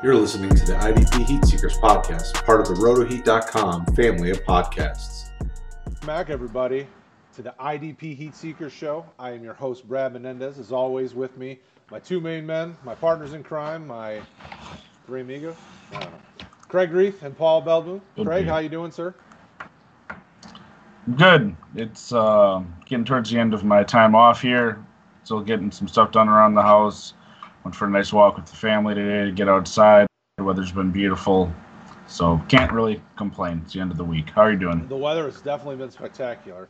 You're listening to the IDP Heat Seekers podcast, part of the RotoHeat.com family of podcasts. Back, everybody, to the IDP Heat Seekers show. I am your host, Brad Menendez. As always, with me, my two main men, my partners in crime, my three amigos. I don't know. Craig Reith and Paul Belbin. Craig, how you doing, sir? Good. It's uh, getting towards the end of my time off here. Still getting some stuff done around the house. Went for a nice walk with the family today to get outside. The weather's been beautiful, so can't really complain. It's the end of the week. How are you doing? The weather has definitely been spectacular.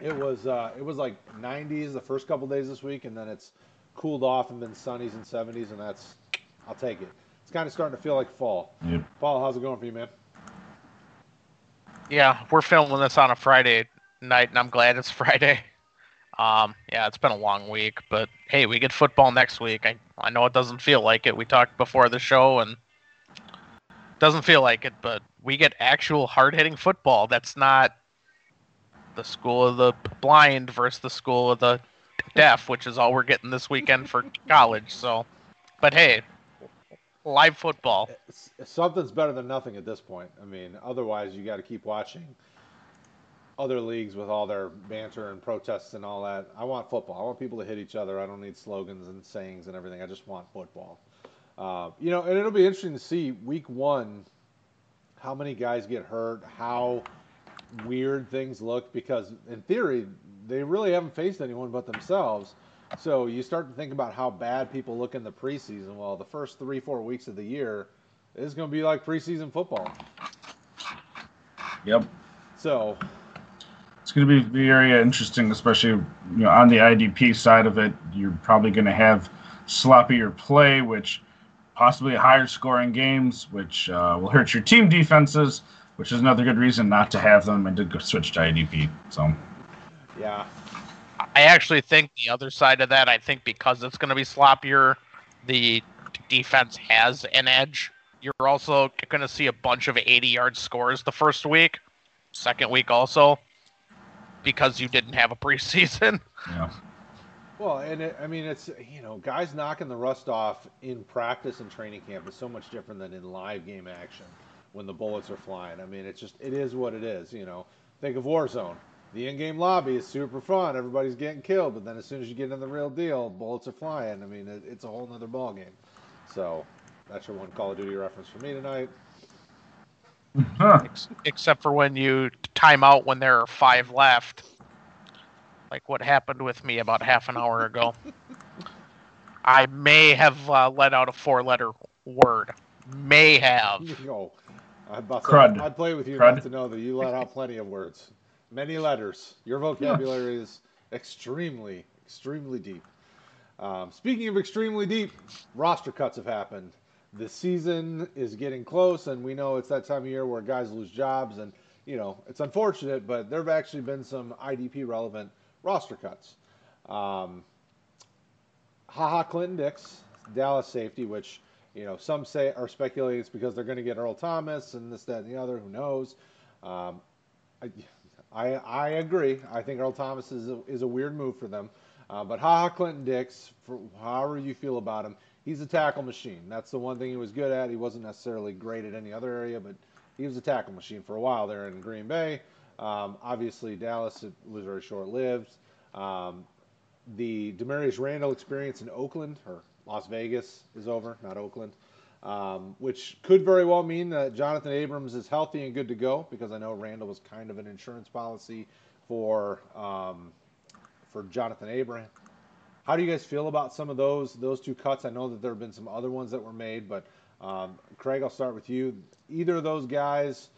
It was uh, it was like 90s the first couple days this week, and then it's cooled off and been sunnies and 70s, and that's I'll take it. It's kind of starting to feel like fall. Yep. Paul, how's it going for you, man? Yeah, we're filming this on a Friday night, and I'm glad it's Friday. Um, yeah, it's been a long week, but hey, we get football next week. I I know it doesn't feel like it. We talked before the show, and doesn't feel like it, but we get actual hard hitting football. That's not the school of the blind versus the school of the deaf, which is all we're getting this weekend for college. So, but hey, live football. Something's better than nothing at this point. I mean, otherwise you got to keep watching other leagues with all their banter and protests and all that. I want football. I want people to hit each other. I don't need slogans and sayings and everything. I just want football. Uh, you know, and it'll be interesting to see week one how many guys get hurt, how weird things look, because in theory, they really haven't faced anyone but themselves. So you start to think about how bad people look in the preseason. Well, the first three, four weeks of the year is going to be like preseason football. Yep. So it's going to be very interesting, especially you know on the IDP side of it. You're probably going to have sloppier play, which possibly higher scoring games, which uh, will hurt your team defenses, which is another good reason not to have them and to switch to IDP. So, yeah. I actually think the other side of that, I think because it's going to be sloppier, the defense has an edge. You're also going to see a bunch of 80 yard scores the first week, second week also, because you didn't have a preseason. Yeah. Well, and it, I mean, it's you know, guys knocking the rust off in practice and training camp is so much different than in live game action when the bullets are flying. I mean, it's just it is what it is. You know, think of Warzone. The in-game lobby is super fun. Everybody's getting killed, but then as soon as you get in the real deal, bullets are flying. I mean, it, it's a whole nother ball game. So that's your one Call of Duty reference for me tonight. Huh. Except for when you time out when there are five left like what happened with me about half an hour ago. I may have uh, let out a four-letter word. May have. Oh, I'd, Crud. I'd play with you Crud. enough to know that you let out plenty of words, many letters. Your vocabulary is extremely, extremely deep. Um, speaking of extremely deep, roster cuts have happened. The season is getting close, and we know it's that time of year where guys lose jobs, and you know it's unfortunate, but there have actually been some IDP relevant roster cuts. Um, Ha Ha Clinton-Dix, Dallas safety, which you know some say are speculating it's because they're going to get Earl Thomas and this, that, and the other. Who knows? Um, I, I, I agree. I think Earl Thomas is a, is a weird move for them. Uh, but Ha Ha Clinton-Dix, for however you feel about him, he's a tackle machine. That's the one thing he was good at. He wasn't necessarily great at any other area, but he was a tackle machine for a while there in Green Bay. Um, obviously, Dallas was very short lived. Um, the Damarious Randall experience in Oakland or Las Vegas is over, not Oakland, um, which could very well mean that Jonathan Abrams is healthy and good to go because I know Randall was kind of an insurance policy for um, for Jonathan Abrams. How do you guys feel about some of those those two cuts? I know that there have been some other ones that were made, but um, Craig, I'll start with you. Either of those guys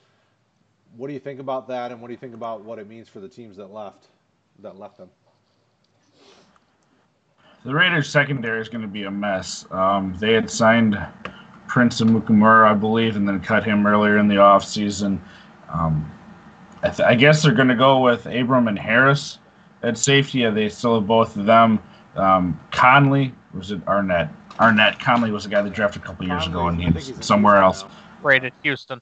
what do you think about that, and what do you think about what it means for the teams that left that left them? The Raiders secondary is going to be a mess. Um, they had signed Prince Amukamara, I believe, and then cut him earlier in the offseason. Um, I, th- I guess they're going to go with Abram and Harris at safety. Yeah, they still have both of them. Um, Conley, was it Arnett? Arnett Conley was the guy they drafted a couple years ago, and I he's somewhere Houston else. now. Rated Houston.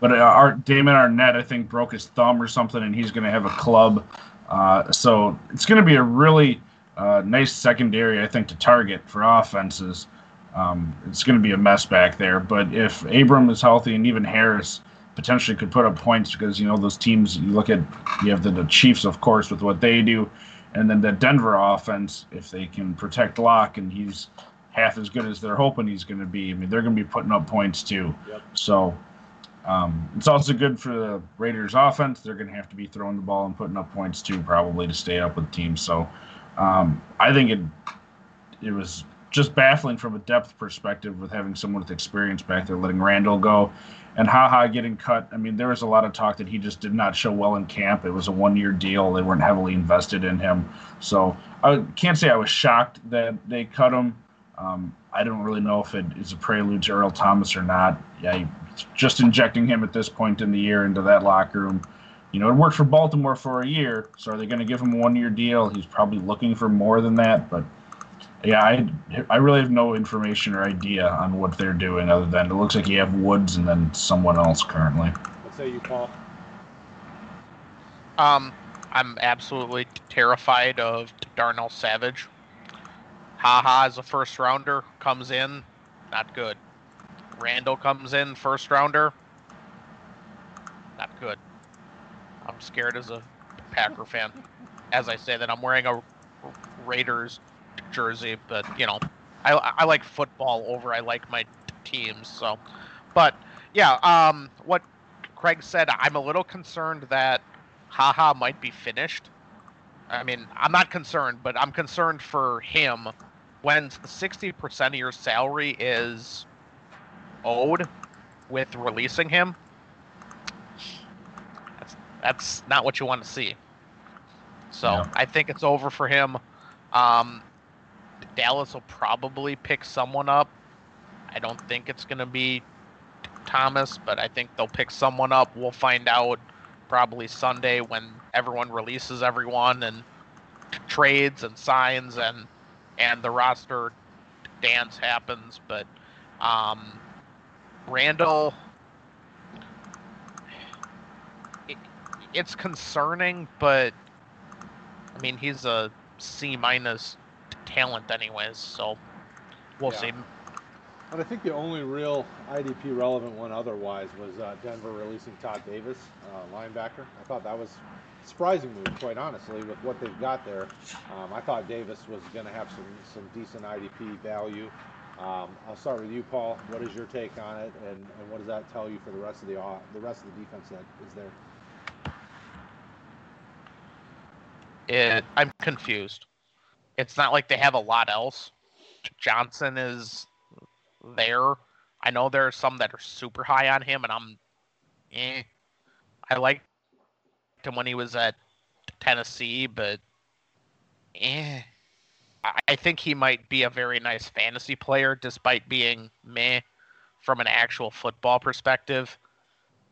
But uh, our, Damon Arnette, I think, broke his thumb or something, and he's going to have a club. Uh, so it's going to be a really uh, nice secondary, I think, to target for offenses. um, it's going to be a mess back there. But if Abram is healthy and even Harris potentially could put up points because you know those teams you look at you have the, the Chiefs of course with what they do, and then the Denver offense if they can protect Lock and he's half as good as they're hoping he's going to be. I mean they're going to be putting up points too. Yep. So. Um, it's also good for the Raiders offense. They're going to have to be throwing the ball and putting up points too, probably to stay up with teams. So um, I think it it was just baffling from a depth perspective with having someone with experience back there, letting Randall go, and Haha getting cut. I mean, there was a lot of talk that he just did not show well in camp. It was a one-year deal; they weren't heavily invested in him. So I can't say I was shocked that they cut him. Um, I don't really know if it is a prelude to Earl Thomas or not. Yeah, just injecting him at this point in the year into that locker room. You know, it worked for Baltimore for a year, so are they going to give him a one-year deal? He's probably looking for more than that, but yeah, I I really have no information or idea on what they're doing other than it looks like you have Woods and then someone else currently. What say you, Paul? Um, I'm absolutely terrified of Darnell Savage. Haha as a first rounder comes in, not good. Randall comes in first rounder, not good. I'm scared as a Packer fan. As I say that, I'm wearing a Raiders jersey, but you know, I I like football over I like my teams. So, but yeah, um, what Craig said, I'm a little concerned that Haha might be finished. I mean, I'm not concerned, but I'm concerned for him when 60% of your salary is owed with releasing him. That's that's not what you want to see. So Yeah. I think it's over for him. Um, Dallas will probably pick someone up. I don't think it's going to be Thomas, but I think they'll pick someone up. We'll find out probably Sunday when everyone releases everyone and trades and signs and and the roster dance happens. But um, Randall, it, it's concerning, but I mean he's a C minus talent anyways, so we'll Yeah. see. And I think the only real IDP relevant one otherwise was uh, Denver releasing Todd Davis, uh, linebacker. I thought that was a surprising move, quite honestly, with what they've got there. Um, I thought Davis was going to have some, some decent IDP value. Um, I'll start with you, Paul. What is your take on it, and, and what does that tell you for the rest of the au- the rest of the defense that is there? it I'm confused. It's not like they have a lot else. Johnson is there. I know there are some that are super high on him, and I'm, eh. I liked him when he was at Tennessee, but, eh. I- think he might be a very nice fantasy player, despite being meh from an actual football perspective.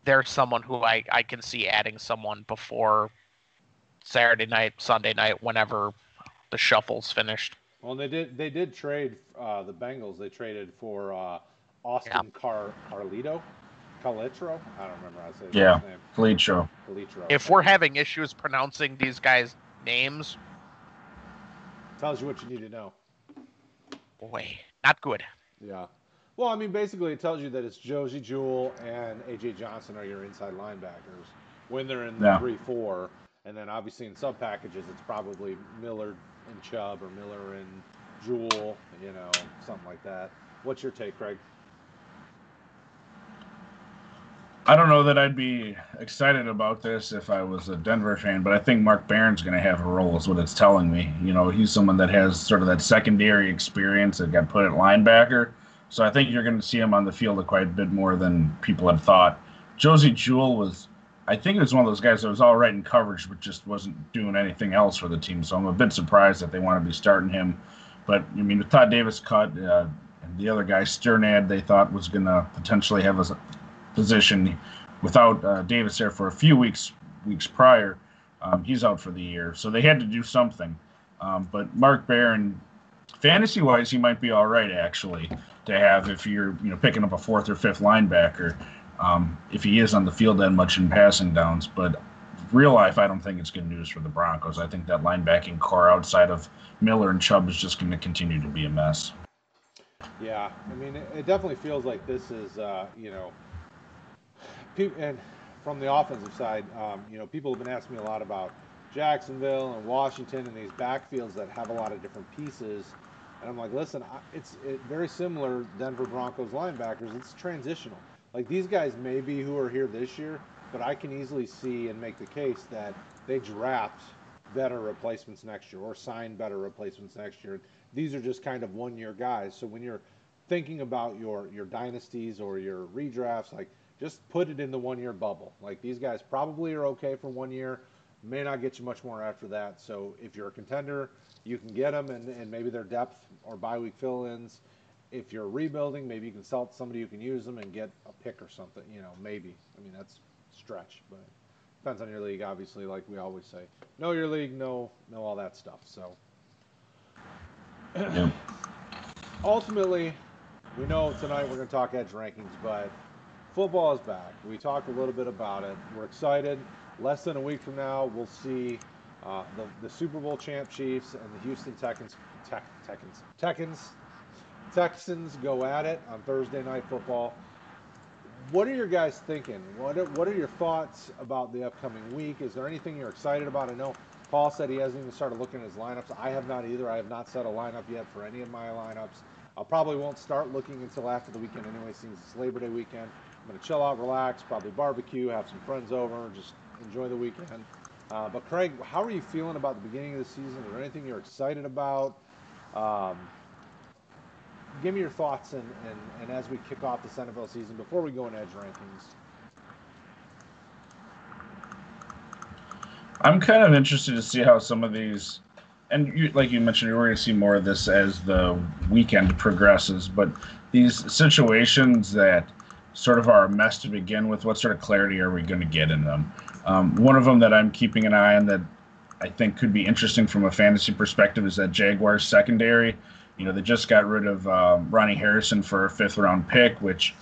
There's someone who I, I can see adding someone before Saturday night, Sunday night, whenever the shuffle's finished. Well, and they did they did trade uh, the Bengals. They traded for uh, Austin Car Carlito, Calitro. I don't remember how to say Yeah. last name. Lead. Calitro. If we're having issues pronouncing these guys' names, tells you what you need to know. boy, not good. Yeah. Well, I mean, basically, it tells you that it's Josey Jewell and AJ Johnson are your inside linebackers when they're in the Yeah. three four, and then obviously in sub packages, it's probably Miller and Chubb or Miller and Jewell, you know, something like that. What's your take, Craig? I don't know that I'd be excited about this if I was a Denver fan, but I think Mark Barron's going to have a role, is what it's telling me. You know, he's someone that has sort of that secondary experience that got put at linebacker. So I think you're going to see him on the field a quite a bit more than people had thought. Josey Jewell was, I think, it was one of those guys that was all right in coverage, but just wasn't doing anything else for the team. So I'm a bit surprised that they want to be starting him. But I mean, with Todd Davis cut, uh, and the other guy Strnad, they thought was going to potentially have a position without uh, Davis there for a few weeks weeks prior. Um, he's out for the year, so they had to do something. Um, but Mark Barron, fantasy wise, he might be all right actually to have if you're you know picking up a fourth or fifth linebacker. Um, if he is on the field that much in passing downs, but real life, I don't think it's good news for the Broncos. I think that linebacking corps outside of Miller and Chubb is just going to continue to be a mess. Yeah, I mean, it, it definitely feels like this is, uh, you know, and from the offensive side, um, you know, people have been asking me a lot about Jacksonville and Washington and these backfields that have a lot of different pieces. And I'm like, listen, it's it, very similar Denver Broncos linebackers. It's transitional. Like these guys may be who are here this year, but I can easily see and make the case that they draft better replacements next year or sign better replacements next year. These are just kind of one-year guys. So when you're thinking about your your dynasties or your redrafts, like just put it in the one-year bubble. Like these guys probably are okay for one year, may not get you much more after that. So if you're a contender, you can get them, and, and maybe their depth or bye week fill-ins. If you're rebuilding, maybe you can sell it to somebody who can use them and get a pick or something. You know, maybe. I mean, that's stretch, but depends on your league, obviously. Like we always say, know your league, know know all that stuff. So Yeah. ultimately, we know tonight we're going to talk edge rankings, but football is back. We talked a little bit about it. We're excited. Less than a week from now, we'll see uh, the, the Super Bowl champ Chiefs and the Houston Texans, Tech, Texans, Texans, Texans go at it on Thursday night football. What are your guys thinking? What are, what are your thoughts about the upcoming week? Is there anything you're excited about? I know Paul said he hasn't even started looking at his lineups. I have not either. I have not set a lineup yet for any of my lineups. I probably won't start looking until after the weekend anyway, since it's Labor Day weekend. I'm going to chill out, relax, probably barbecue, have some friends over, just enjoy the weekend. Uh, but Craig, how are you feeling about the beginning of the season? Is there anything you're excited about? Um, give me your thoughts and, and, and as we kick off this NFL season before we go in edge rankings. I'm kind of interested to see how some of these, and you, like you mentioned, we're going to see more of this as the weekend progresses. But these situations that sort of are a mess to begin with, what sort of clarity are we going to get in them? Um, one of them that I'm keeping an eye on that I think could be interesting from a fantasy perspective is that Jaguars secondary. You know, they just got rid of um, Ronnie Harrison for a fifth round pick, which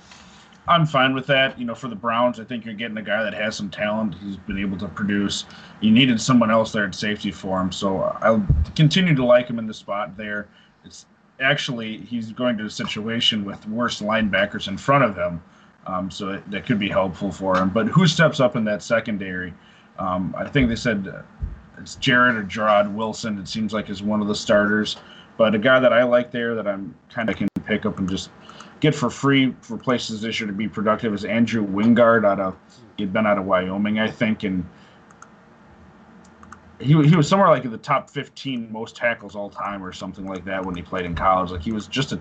I'm fine with that. You know, for the Browns, I think you're getting a guy that has some talent. He's been able to produce. You needed someone else there at safety for him, so I'll continue to like him in the spot there. It's actually he's going to a situation with worse linebackers in front of him, um, so that, could be helpful for him. But who steps up in that secondary? Um, I think they said uh, it's Jared or Gerard Wilson. It seems like is one of the starters. But a guy that I like there that I'm kind of can pick up and just get for free for places this year to be productive is Andrew Wingard out of he'd been out of Wyoming, I think, and he he was somewhere like in the top 15 most tackles all time or something like that when he played in college. Like he was just a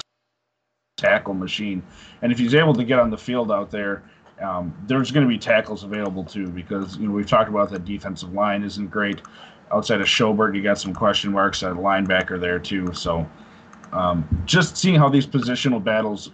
tackle machine, and if he's able to get on the field out there. Um, there's going to be tackles available too because you know we've talked about that defensive line isn't great. Outside of Schobert, you got some question marks at linebacker there too. So um, just seeing how these positional battles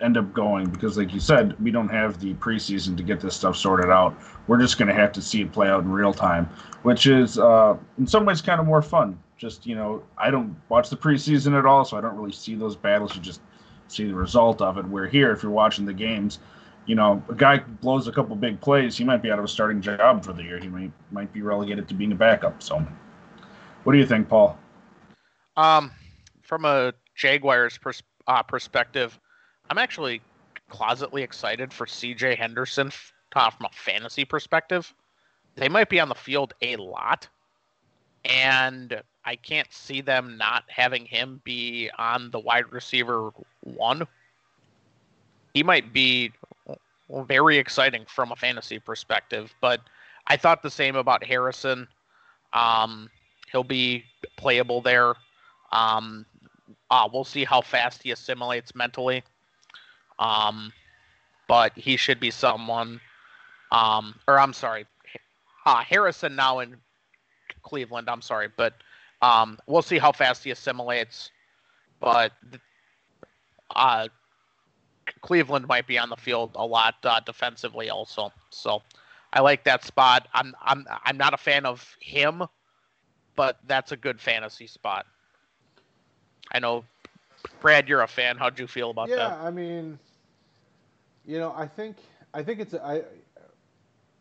end up going because like you said we don't have the preseason to get this stuff sorted out. We're just going to have to see it play out in real time which is uh, in some ways kind of more fun. Just you know i don't watch the preseason at all so i don't really see those battles. You just see the result of it. Where here if you're watching the games you know a guy blows a couple big plays he might be out of a starting job for the year he might might be relegated to being a backup so what do you think paul Um, from a Jaguars pers- uh, perspective, I'm actually closetly excited for C.J. Henderson f- from a fantasy perspective. They might be on the field a lot, and I can't see them not having him be on the wide receiver one. He might be very exciting from a fantasy perspective, but I thought the same about Harrison. Um, he'll be playable there. Um, uh, we'll see how fast he assimilates mentally. Um, but he should be someone. Um, or I'm sorry, uh, Harrison now in Cleveland. I'm sorry, but um, we'll see how fast he assimilates. But uh, Cleveland might be on the field a lot uh, defensively also. So I like that spot. I'm I'm I'm not a fan of him, but that's a good fantasy spot. I know, Brad, you're a fan. How'd you feel about yeah, that? Yeah, I mean, you know, I think I think it's I.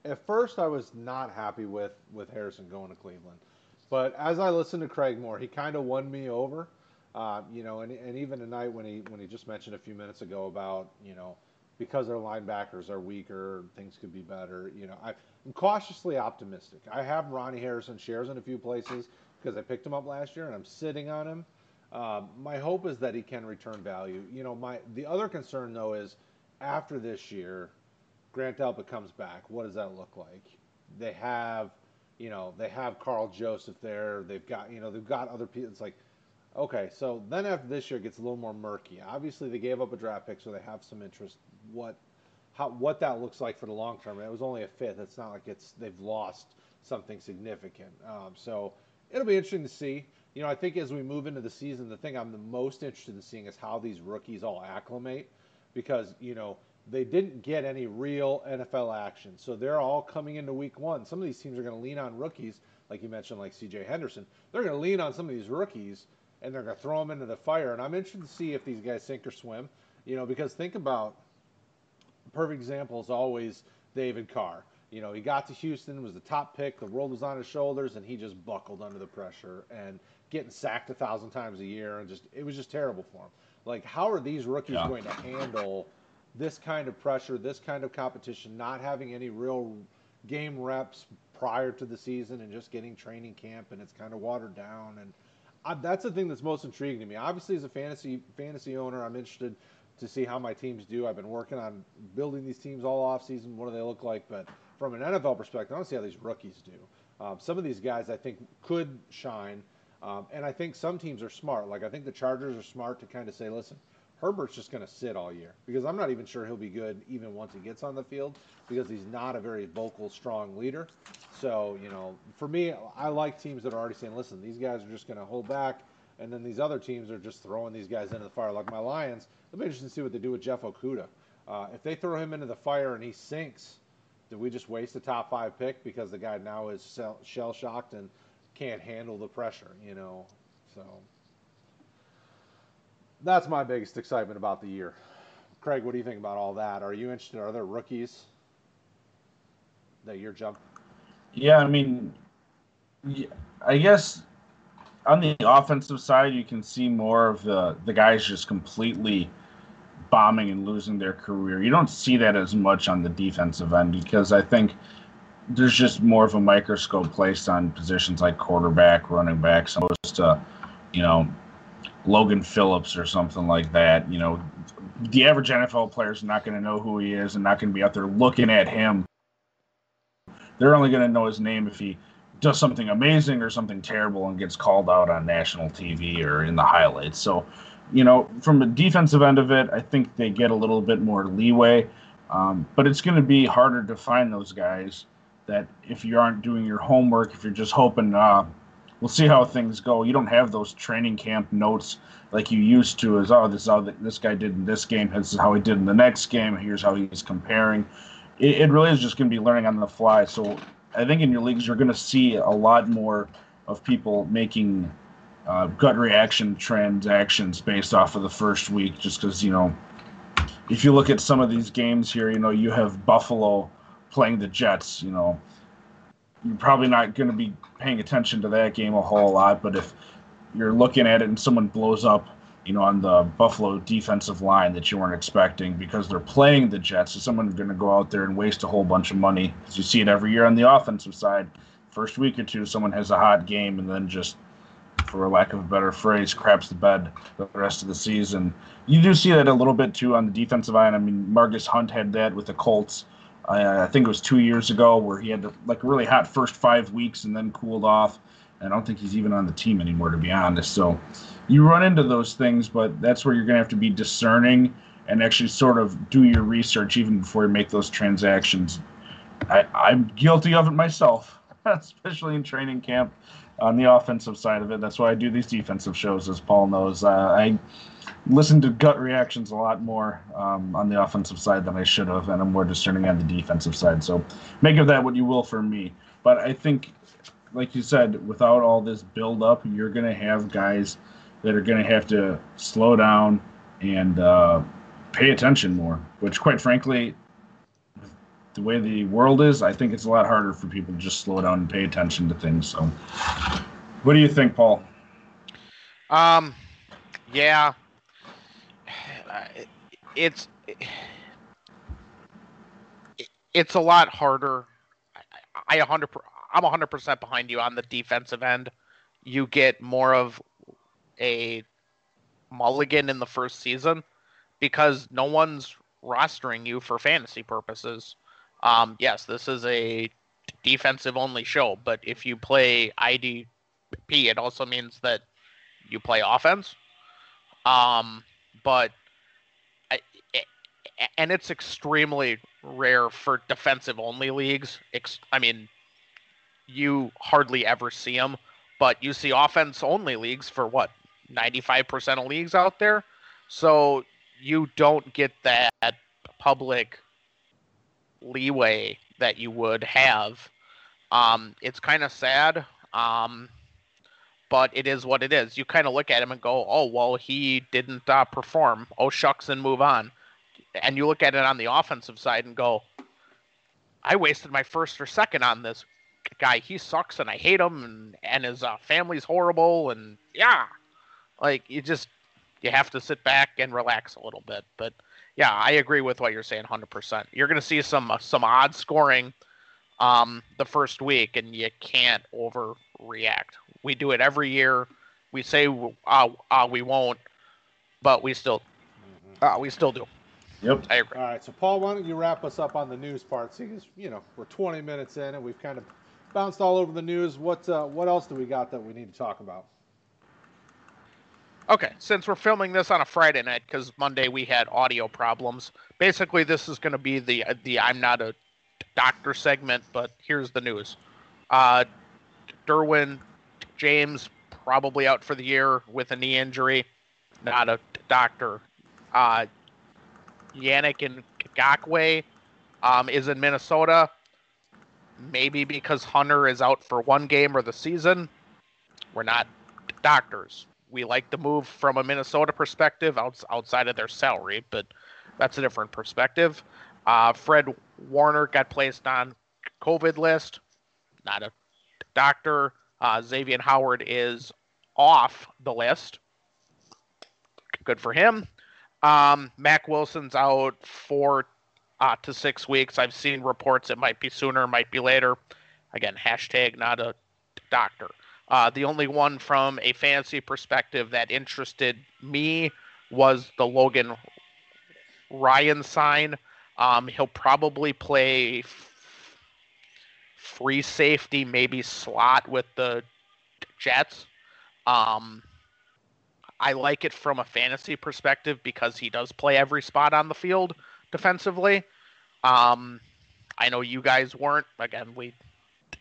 At first, I was not happy with with Harrison going to Cleveland, but as I listened to Craig more, he kind of won me over. Uh, you know, and, and even tonight when he when he just mentioned a few minutes ago about you know because their linebackers are weaker, things could be better. You know, I, am cautiously optimistic. I have Ronnie Harrison shares in a few places because I picked him up last year and I'm sitting on him. Um, my hope is that he can return value. You know, my the other concern though is after this year, Grant Delpit comes back. What does that look like? They have, you know, they have Karl Joseph there. They've got, you know, they've got other people. It's like, okay, so then after this year, it gets a little more murky. Obviously, they gave up a draft pick, so they have some interest. What, how, what that looks like for the long term? It was only a fifth. It's not like it's they've lost something significant. Um, so it'll be interesting to see. You know, I think as we move into the season, the thing I'm the most interested in seeing is how these rookies all acclimate, because you know they didn't get any real NFL action. So they're all coming into week one. Some of these teams are going to lean on rookies, like you mentioned, like CJ Henderson. They're going to lean on some of these rookies and they're going to throw them into the fire. And I'm interested to see if these guys sink or swim, you know, because think about perfect example is always David Carr. You know, he got to Houston, was the top pick, the world was on his shoulders, and he just buckled under the pressure and getting sacked a thousand times a year, and just it was just terrible for him. Like, how are these rookies yeah. going to handle this kind of pressure, this kind of competition, not having any real game reps prior to the season and just getting training camp and it's kind of watered down and I, that's the thing that's most intriguing to me. Obviously, as a fantasy fantasy owner, I'm interested to see how my teams do. I've been working on building these teams all off season. What do they look like? But from an NFL perspective, I want to see how these rookies do. Um, some of these guys I think could shine, um, and I think some teams are smart. Like I think the Chargers are smart to kind of say, listen, Herbert's just going to sit all year because I'm not even sure he'll be good even once he gets on the field because he's not a very vocal, strong leader. So, you know, for me, I like teams that are already saying, listen, these guys are just going to hold back. And then these other teams are just throwing these guys into the fire. Like my Lions, it'll be interesting to see what they do with Jeff Okudah. Uh, if they throw him into the fire and he sinks, did we just waste a top five pick because the guy now is shell shocked and can't handle the pressure, you know? So that's my biggest excitement about the year. Craig, what do you think about all that? Are you interested? Are there rookies that you're jumping? Yeah, I mean, I guess on the offensive side, you can see more of the the guys just completely bombing and losing their career. You don't see that as much on the defensive end because I think there's just more of a microscope placed on positions like quarterback, running back, opposed to uh, you know Logan Phillips or something like that. You know, the average NFL player is not going to know who he is and not going to be out there looking at him. They're only going to know his name if he does something amazing or something terrible and gets called out on national TV or in the highlights. So, you know, from a defensive end of it, I think they get a little bit more leeway. Um, but it's going to be harder to find those guys that if you aren't doing your homework, if you're just hoping, uh, we'll see how things go. You don't have those training camp notes like you used to. As oh, this is how this guy did in this game. This is how he did in the next game. Here's how he's comparing. It, it really is just going to be learning on the fly. So I think in your leagues you're going to see a lot more of people making uh, gut reaction transactions based off of the first week, just because you know. If you look at some of these games here, you know you have Buffalo playing the Jets. You know you're probably not going to be paying attention to that game a whole lot. But if you're looking at it and someone blows up, you know, on the Buffalo defensive line that you weren't expecting because they're playing the Jets, is someone going to go out there and waste a whole bunch of money? Because you see it every year on the offensive side. First week or two, someone has a hot game and then just, for lack of a better phrase, craps the bed the rest of the season. You do see that a little bit too on the defensive end. I mean, Margus Hunt had that with the Colts I, I think it was two years ago where he had like a really hot first five weeks and then cooled off. I don't think he's even on the team anymore, to be honest. So you run into those things, but that's where you're going to have to be discerning and actually sort of do your research even before you make those transactions. I, I'm guilty of it myself, especially in training camp on the offensive side of it. That's why I do these defensive shows, as Paul knows. Uh, I listen to gut reactions a lot more um, on the offensive side than I should have, and I'm more discerning on the defensive side. So make of that what you will for me. But I think, like you said, without all this build up, you're going to have guys that are going to have to slow down and uh, pay attention more, which, quite frankly, the way the world is, I think it's a lot harder for people to just slow down and pay attention to things. So, what do you think, Paul? Um, Yeah, it's it's a lot harder. I 100 I'm 100% behind you on the defensive end. You get more of a mulligan in the first season because no one's rostering you for fantasy purposes. Um, yes, this is a defensive only show, but if you play IDP, it also means that you play offense. Um, but and it's extremely rare for defensive only leagues. I mean, you hardly ever see them, but you see offense only leagues for what 95% of leagues out there. So you don't get that public leeway that you would have. Um, it's kind of sad, um, but it is what it is. You kind of look at him and go, "Oh, well, he didn't uh, perform. Oh, shucks, and move on." And you look at it on the offensive side and go, "I wasted my first or second on this guy. He sucks, and I hate him, and and his uh, family's horrible, and yeah." Like you just you have to sit back and relax a little bit. But yeah, I agree with what you're saying 100%. You're going to see some uh, some odd scoring um, the first week, and you can't overreact. We do it every year. We say uh, uh, we won't, but we still mm-hmm. uh, we still do. Yep. I agree. All right, so Paul, why don't you wrap us up on the news part? See, you know we're 20 minutes in, and we've kind of bounced all over the news. What uh, what else do we got that we need to talk about? Okay, since we're filming this on a Friday night because Monday we had audio problems, basically this is going to be the the I'm not a doctor segment, but here's the news. Uh, Derwin James probably out for the year with a knee injury. Not a doctor. Uh, Yannick Ngakoue um, is in Minnesota. Maybe because Hunter is out for one game or the season. We're not doctors we like the move from a Minnesota perspective outside of their salary, but that's a different perspective. Uh, Fred Warner got placed on COVID list, not a doctor. Uh, Xavier Howard is off the list. Good for him. Um, Mack Wilson's out four uh, to six weeks. I've seen reports it might be sooner, might be later. Again, hashtag not a doctor. Uh, the only one from a fantasy perspective that interested me was the Logan Ryan sign. Um, he'll probably play f- free safety, maybe slot with the Jets. Um, I like it from a fantasy perspective because he does play every spot on the field defensively. Um, I know you guys weren't. Again, we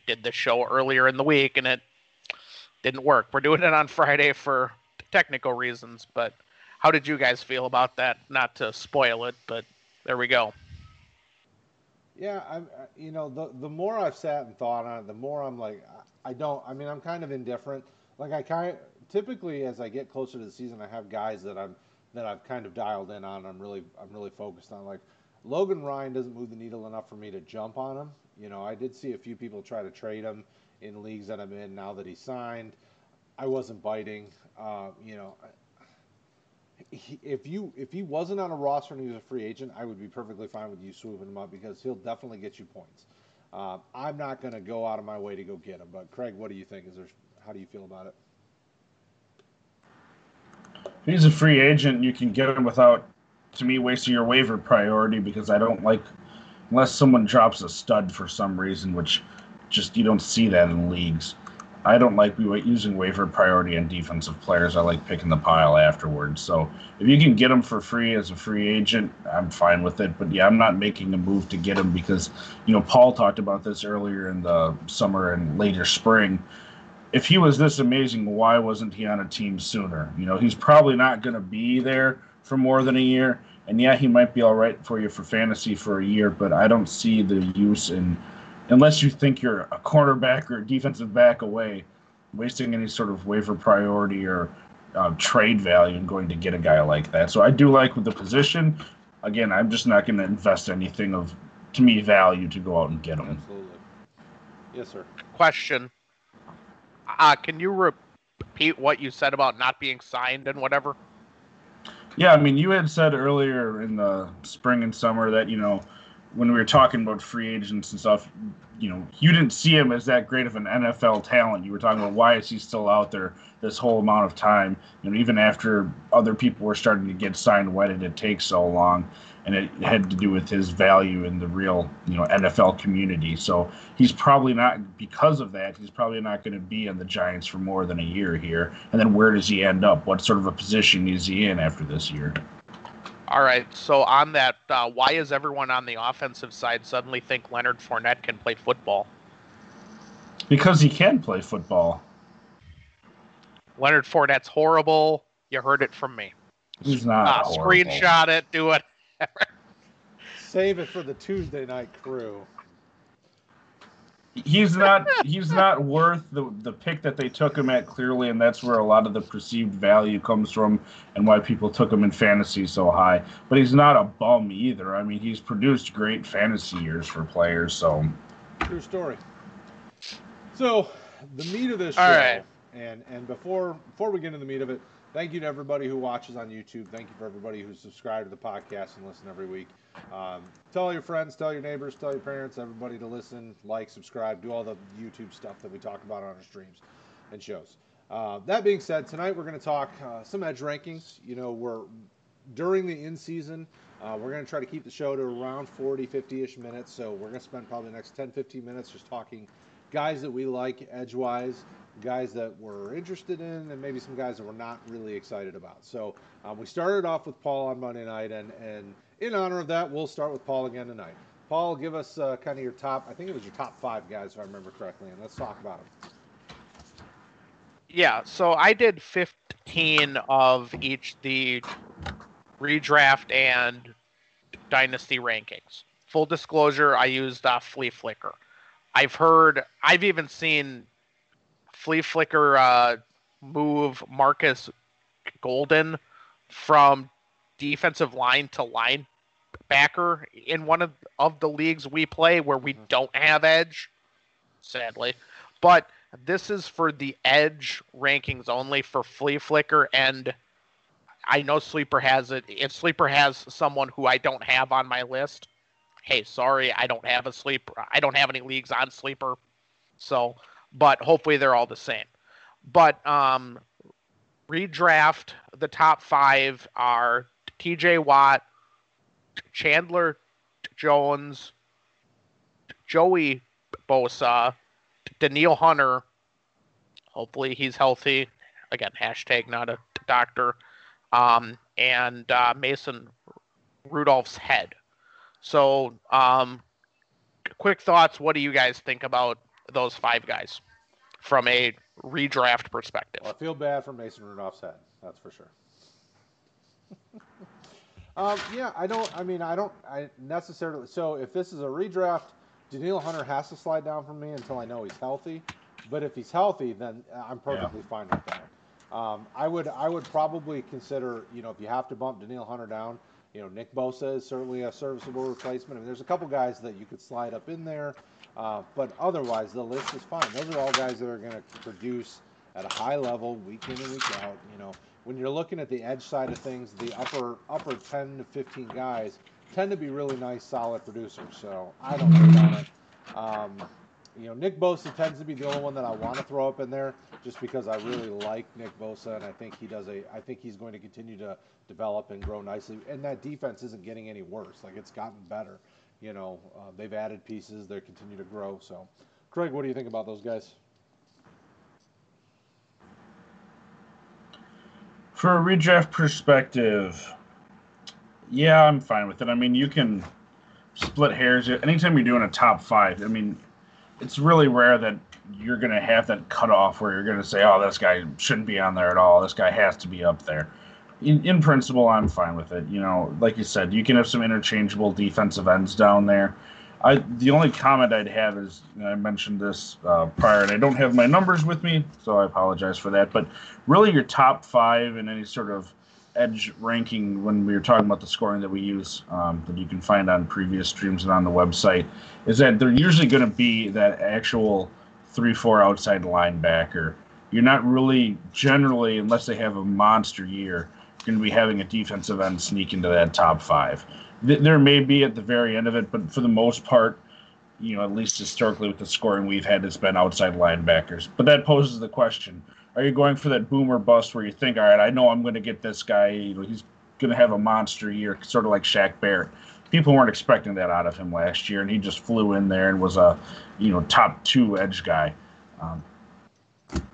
did the show earlier in the week, and it didn't work. We're doing it on Friday for technical reasons, but how did you guys feel about that? Not to spoil it, but there we go. Yeah, I'm. You know, the the more I've sat and thought on it, the more I'm like, I don't. I mean, I'm kind of indifferent. Like I kind typically as I get closer to the season, I have guys that I'm that I've kind of dialed in on. I'm really I'm really focused on. Like Logan Ryan doesn't move the needle enough for me to jump on him. You know, I did see a few people try to trade him in leagues that I'm in now that he signed. I wasn't biting. Uh, you know, if you if he wasn't on a roster and he was a free agent, I would be perfectly fine with you swooping him up because he'll definitely get you points. Uh, I'm not going to go out of my way to go get him. But Craig, what do you think? Is there? How do you feel about it? He's a free agent, you can get him without, to me, wasting your waiver priority because I don't like unless someone drops a stud for some reason, which just you don't see that in leagues. I don't like using waiver priority on defensive players. I like picking the pile afterwards. So if you can get them for free as a free agent, I'm fine with it. But yeah, I'm not making a move to get him because, you know, Paul talked about this earlier in the summer and later spring. If he was this amazing, why wasn't he on a team sooner? You know, he's probably not going to be there for more than a year. And yeah, he might be all right for you for fantasy for a year, but I don't see the use in unless you think you're a cornerback or a defensive back away, wasting any sort of waiver priority or uh, trade value and going to get a guy like that. So I do like with the position. Again, I'm just not going to invest anything of to me value to go out and get him. Absolutely. Yes, sir. Question. Uh, can you repeat what you said about not being signed and whatever? Yeah, I mean, you had said earlier in the spring and summer that you know when we were talking about free agents and stuff, you know, you didn't see him as that great of an NFL talent. You were talking about why is he still out there this whole amount of time? You know, even after other people were starting to get signed, why did it take so long? And it had to do with his value in the real, you know, NFL community. So he's probably not because of that. He's probably not going to be in the Giants for more than a year here. And then where does he end up? What sort of a position is he in after this year? All right. So on that, uh, why is everyone on the offensive side suddenly think Leonard Fournette can play football? Because he can play football. Leonard Fournette's horrible. You heard it from me. He's not. Uh, screenshot it. Do it. Save it for the Tuesday night crew he's not he's not worth the the pick that they took him at clearly and that's where a lot of the perceived value comes from and why people took him in fantasy so high. But he's not a bum either. I mean he's produced great fantasy years for players so. True story. So the meat of this show All right. and and before before we get into the meat of it thank you to everybody who watches on youtube thank you for everybody who's subscribed to the podcast and listen every week um, tell your friends, tell your neighbors, tell your parents, everybody to listen, like, subscribe, do all the YouTube stuff that we talk about on our streams and shows. Uh, that being said, tonight we're going to talk uh, some edge rankings. You know, we're during the in season, uh, we're going to try to keep the show to around 40, 50 ish minutes. So we're going to spend probably the next 10, 15 minutes just talking guys that we like edge wise, guys that we're interested in, and maybe some guys that we're not really excited about. So um, we started off with Paul on Monday night, and, and in honor of that, we'll start with Paul again tonight. Paul, give us uh, kind of your top. I think it was your top five guys, if I remember correctly, and let's talk about them. Yeah, so I did 15 of each the redraft and dynasty rankings. Full disclosure, I used uh, Flea Flicker. I've heard, I've even seen Flea Flicker uh, move Marcus Golden from defensive line to linebacker in one of, of the leagues we play where we don't have edge, sadly. But this is for the edge rankings only for Flea Flicker, and I know Sleeper has it. If Sleeper has someone who I don't have on my list, hey, sorry, I don't have a sleeper. I don't have any leagues on Sleeper, so. But hopefully they're all the same. But um, redraft the top five are T.J. Watt, Chandler Jones, Joey Bosa, Danielle Hunter. Hopefully he's healthy. Again, hashtag not a doctor. Um, and uh, Mason Rudolph's head. So, um, quick thoughts. What do you guys think about those five guys from a redraft perspective? Well, I feel bad for Mason Rudolph's head. That's for sure. um, yeah, I don't. I mean, I don't. I necessarily. So if this is a redraft, Danielle Hunter has to slide down for me until I know he's healthy. But if he's healthy, then I'm perfectly yeah. fine with that. Um, I would. I would probably consider. You know, if you have to bump Danielle Hunter down, you know, Nick Bosa is certainly a serviceable replacement. I mean, there's a couple guys that you could slide up in there, uh, but otherwise the list is fine. Those are all guys that are going to produce at a high level week in and week out. You know, when you're looking at the edge side of things, the upper upper 10 to 15 guys tend to be really nice, solid producers. So I don't hate on it. Um, you know, Nick Bosa tends to be the only one that I want to throw up in there, just because I really like Nick Bosa, and I think he does a. I think he's going to continue to develop and grow nicely. And that defense isn't getting any worse; like it's gotten better. You know, uh, they've added pieces; they continue to grow. So, Craig, what do you think about those guys? For a redraft perspective, yeah, I'm fine with it. I mean, you can split hairs. Anytime you're doing a top five, I mean, it's really rare that you're going to have that cutoff where you're going to say, oh, this guy shouldn't be on there at all. This guy has to be up there. In, in principle, I'm fine with it. You know, like you said, you can have some interchangeable defensive ends down there. I the only comment I'd have is I mentioned this uh, prior, and I don't have my numbers with me, so I apologize for that. But really, your top five in any sort of edge ranking when we were talking about the scoring that we use um, that you can find on previous streams and on the website is that they're usually going to be that actual three four outside linebacker. You're not really generally, unless they have a monster year, going to be having a defensive end sneak into that top five. There may be at the very end of it, but for the most part, you know, at least historically with the scoring we've had, it's been outside linebackers. But that poses the question: Are you going for that boomer bust where you think, all right, I know I'm going to get this guy. You know, he's going to have a monster year, sort of like Shaq Barrett. People weren't expecting that out of him last year, and he just flew in there and was a, you know, top two edge guy. Um,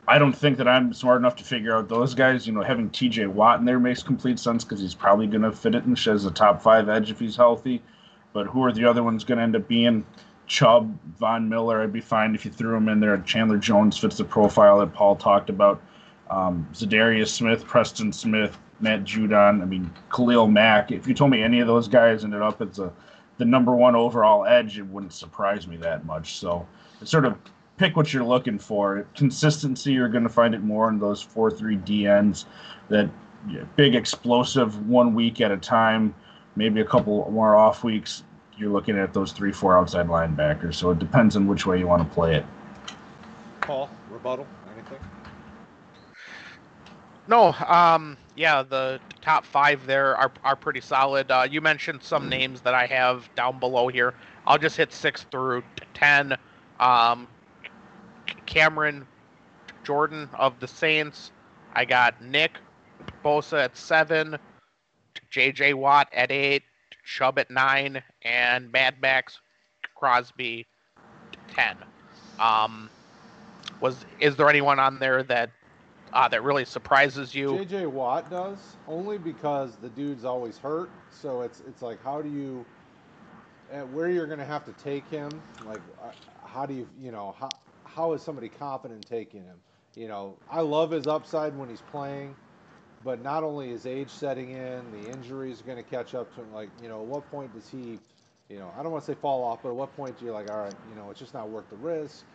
I don't think that I'm smart enough to figure out those guys. You know, having T.J. Watt in there makes complete sense because he's probably going to fit it and as a top five edge if he's healthy. But who are the other ones going to end up being? Chubb, Von Miller, I'd be fine if you threw him in there. Chandler Jones fits the profile that Paul talked about. Um, Za'Darius Smith, Preston Smith, Matt Judon. I mean, Khalil Mack. If you told me any of those guys ended up as a, the number one overall edge, it wouldn't surprise me that much. So it's sort of pick what you're looking for. Consistency, you're going to find it more in those 4 3 DNs that big explosive one week at a time, maybe a couple more off weeks. You're looking at those three, four outside linebackers. So it depends on which way you want to play it. Paul, rebuttal, anything? No, um, yeah, the top five there are, are pretty solid. Uh, you mentioned some names that I have down below here. I'll just hit six through ten. Um, Cameron Jordan of the Saints. I got Nick Bosa at seven, J.J. Watt at eight, Chubb at nine, and Mad Maxx Crosby ten. Um, was is there anyone on there that uh, that really surprises you? J.J. Watt does only because the dude's always hurt. So it's it's like how do you, and where you're going to have to take him? Like uh, how do you you know how how is somebody confident in taking him? You know, I love his upside when he's playing, but not only is age setting in, the injuries are going to catch up to him. Like, you know, at what point does he, you know, I don't want to say fall off, but at what point do you like, all right, you know, it's just not worth the risk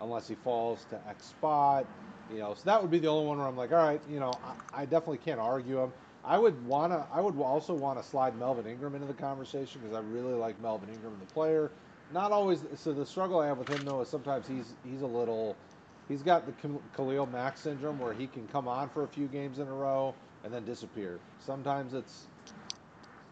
unless he falls to X spot. You know, so that would be the only one where I'm like, all right, you know, I, I definitely can't argue him. I would wanna, I would also want to slide Melvin Ingram into the conversation because I really like Melvin Ingram, the player not always. So the struggle I have with him though is sometimes he's he's a little. He's got the Khalil Mack syndrome where he can come on for a few games in a row and then disappear. Sometimes it's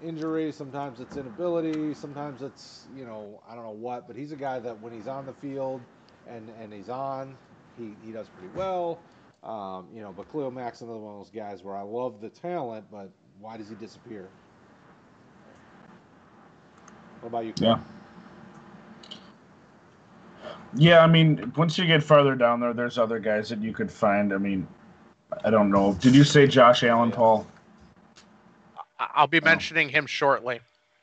injury, sometimes it's inability, sometimes it's you know I don't know what. But he's a guy that when he's on the field and and he's on, he he does pretty well. Um, you know, but Khalil Mack's another one of those guys where I love the talent, but why does he disappear? What about you? Yeah. Yeah, I mean, once you get farther down there, there's other guys that you could find. I mean, I don't know. Did you say Josh Allen, Paul? I'll be oh. mentioning him shortly,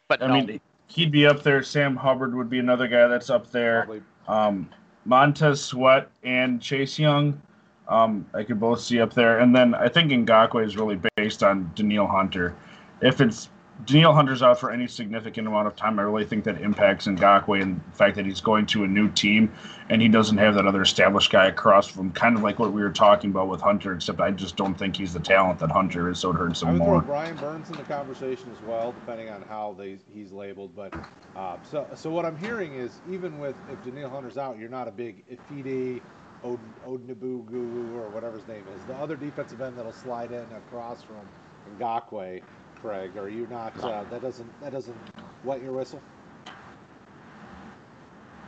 but I no. mean, he'd be up there. Sam Hubbard would be another guy that's up there. Um, Montez Sweat and Chase Young, um, I could both see up there. And then I think Ngakoue is really based on Danielle Hunter. If it's Danielle Hunter's out for any significant amount of time, I really think that impacts Ngakoue and the fact that he's going to a new team and he doesn't have that other established guy across from kind of like what we were talking about with Hunter, except I just don't think he's the talent that Hunter is, so it hurts him I would more. Throw Brian Burns in the conversation as well, depending on how they, he's labeled. But uh, so so what I'm hearing is even with if Danielle Hunter's out, you're not a big Ifidi, Ifeadi Odnabugu or whatever his name is, the other defensive end that'll slide in across from Ngakoue Craig? Are you not? Uh, that doesn't that doesn't wet your whistle.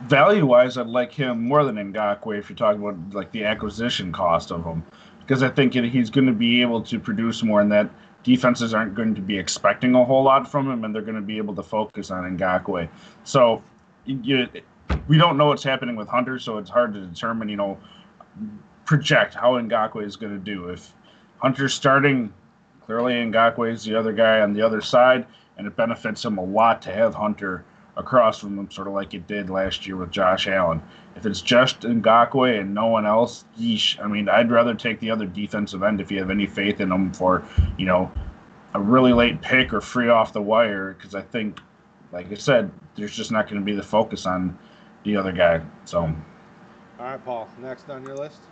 Value wise, I'd like him more than Ngakoue if you're talking about like the acquisition cost of him, because I think he's going to be able to produce more, and that defenses aren't going to be expecting a whole lot from him, and they're going to be able to focus on Ngakoue. So, you, we don't know what's happening with Hunter, so it's hard to determine, you know, project how Ngakoue is going to do. If Hunter's starting Clearly, Ngakoue is the other guy on the other side, and it benefits him a lot to have Hunter across from him, sort of like it did last year with Josh Allen. If it's just Ngakoue and no one else, yeesh. I mean, I'd rather take the other defensive end if you have any faith in them for, you know, a really late pick or free off the wire, because I think, like I said, there's just not going to be the focus on the other guy. So. All right, Paul. Next on your list.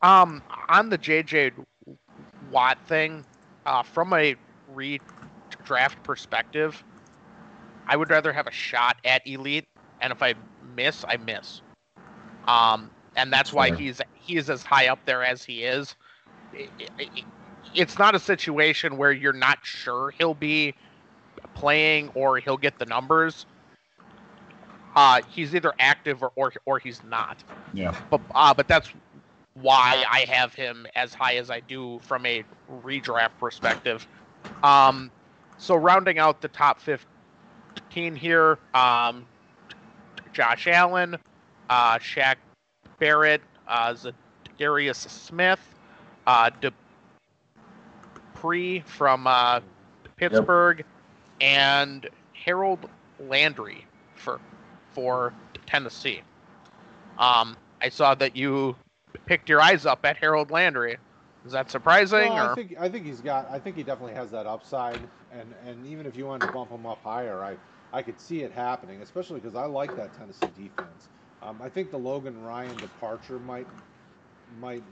Um, on the JJ Watt thing, uh, from a redraft perspective, I would rather have a shot at elite, and if I miss, I miss. Um, and that's why he's he is as high up there as he is. it's not a situation where you're not sure he'll be playing or he'll get the numbers. Uh, he's either active or, or or he's not. Yeah. But uh, but that's why I have him as high as I do from a redraft perspective. Um, so rounding out the top 15 here, um, Josh Allen, uh, Shaq Barrett, uh, Darius Smith, uh, Dupree from uh, Pittsburgh, yep. and Harold Landry for for Tennessee. Um, I saw that you picked your eyes up at Harold Landry. Is that surprising? Or? I think I think he's got. I think he definitely has that upside, and and even if you wanted to bump him up higher, I I could see it happening, especially because I like that Tennessee defense. Um, I think the Logan Ryan departure might might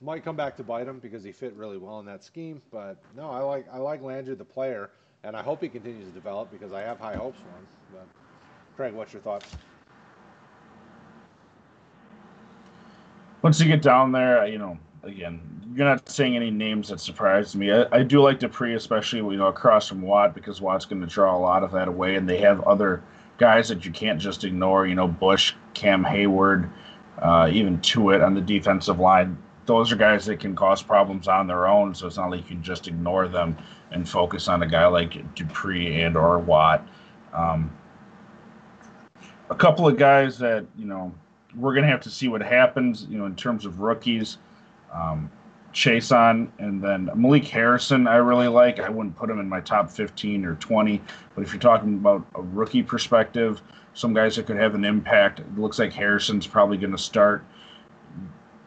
might come back to bite him because he fit really well in that scheme. But no, I like I like Landry the player, and I hope he continues to develop because I have high hopes for him. But Craig, what's your thoughts? Once you get down there, you know, again, you're not seeing any names that surprised me. I, I do like Dupree, especially you know across from Watt, because Watt's going to draw a lot of that away, and they have other guys that you can't just ignore. You know, Bush, Cam Heyward, uh, even Tuitt on the defensive line. Those are guys that can cause problems on their own, so it's not like you can just ignore them and focus on a guy like Dupree and or Watt. Um, a couple of guys that you know we're going to have to see what happens, you know, in terms of rookies. Um, Chaisson and then Malik Harrison, I really like. I wouldn't put him in my top 15 or 20, but if you're talking about a rookie perspective, some guys that could have an impact, it looks like Harrison's probably going to start.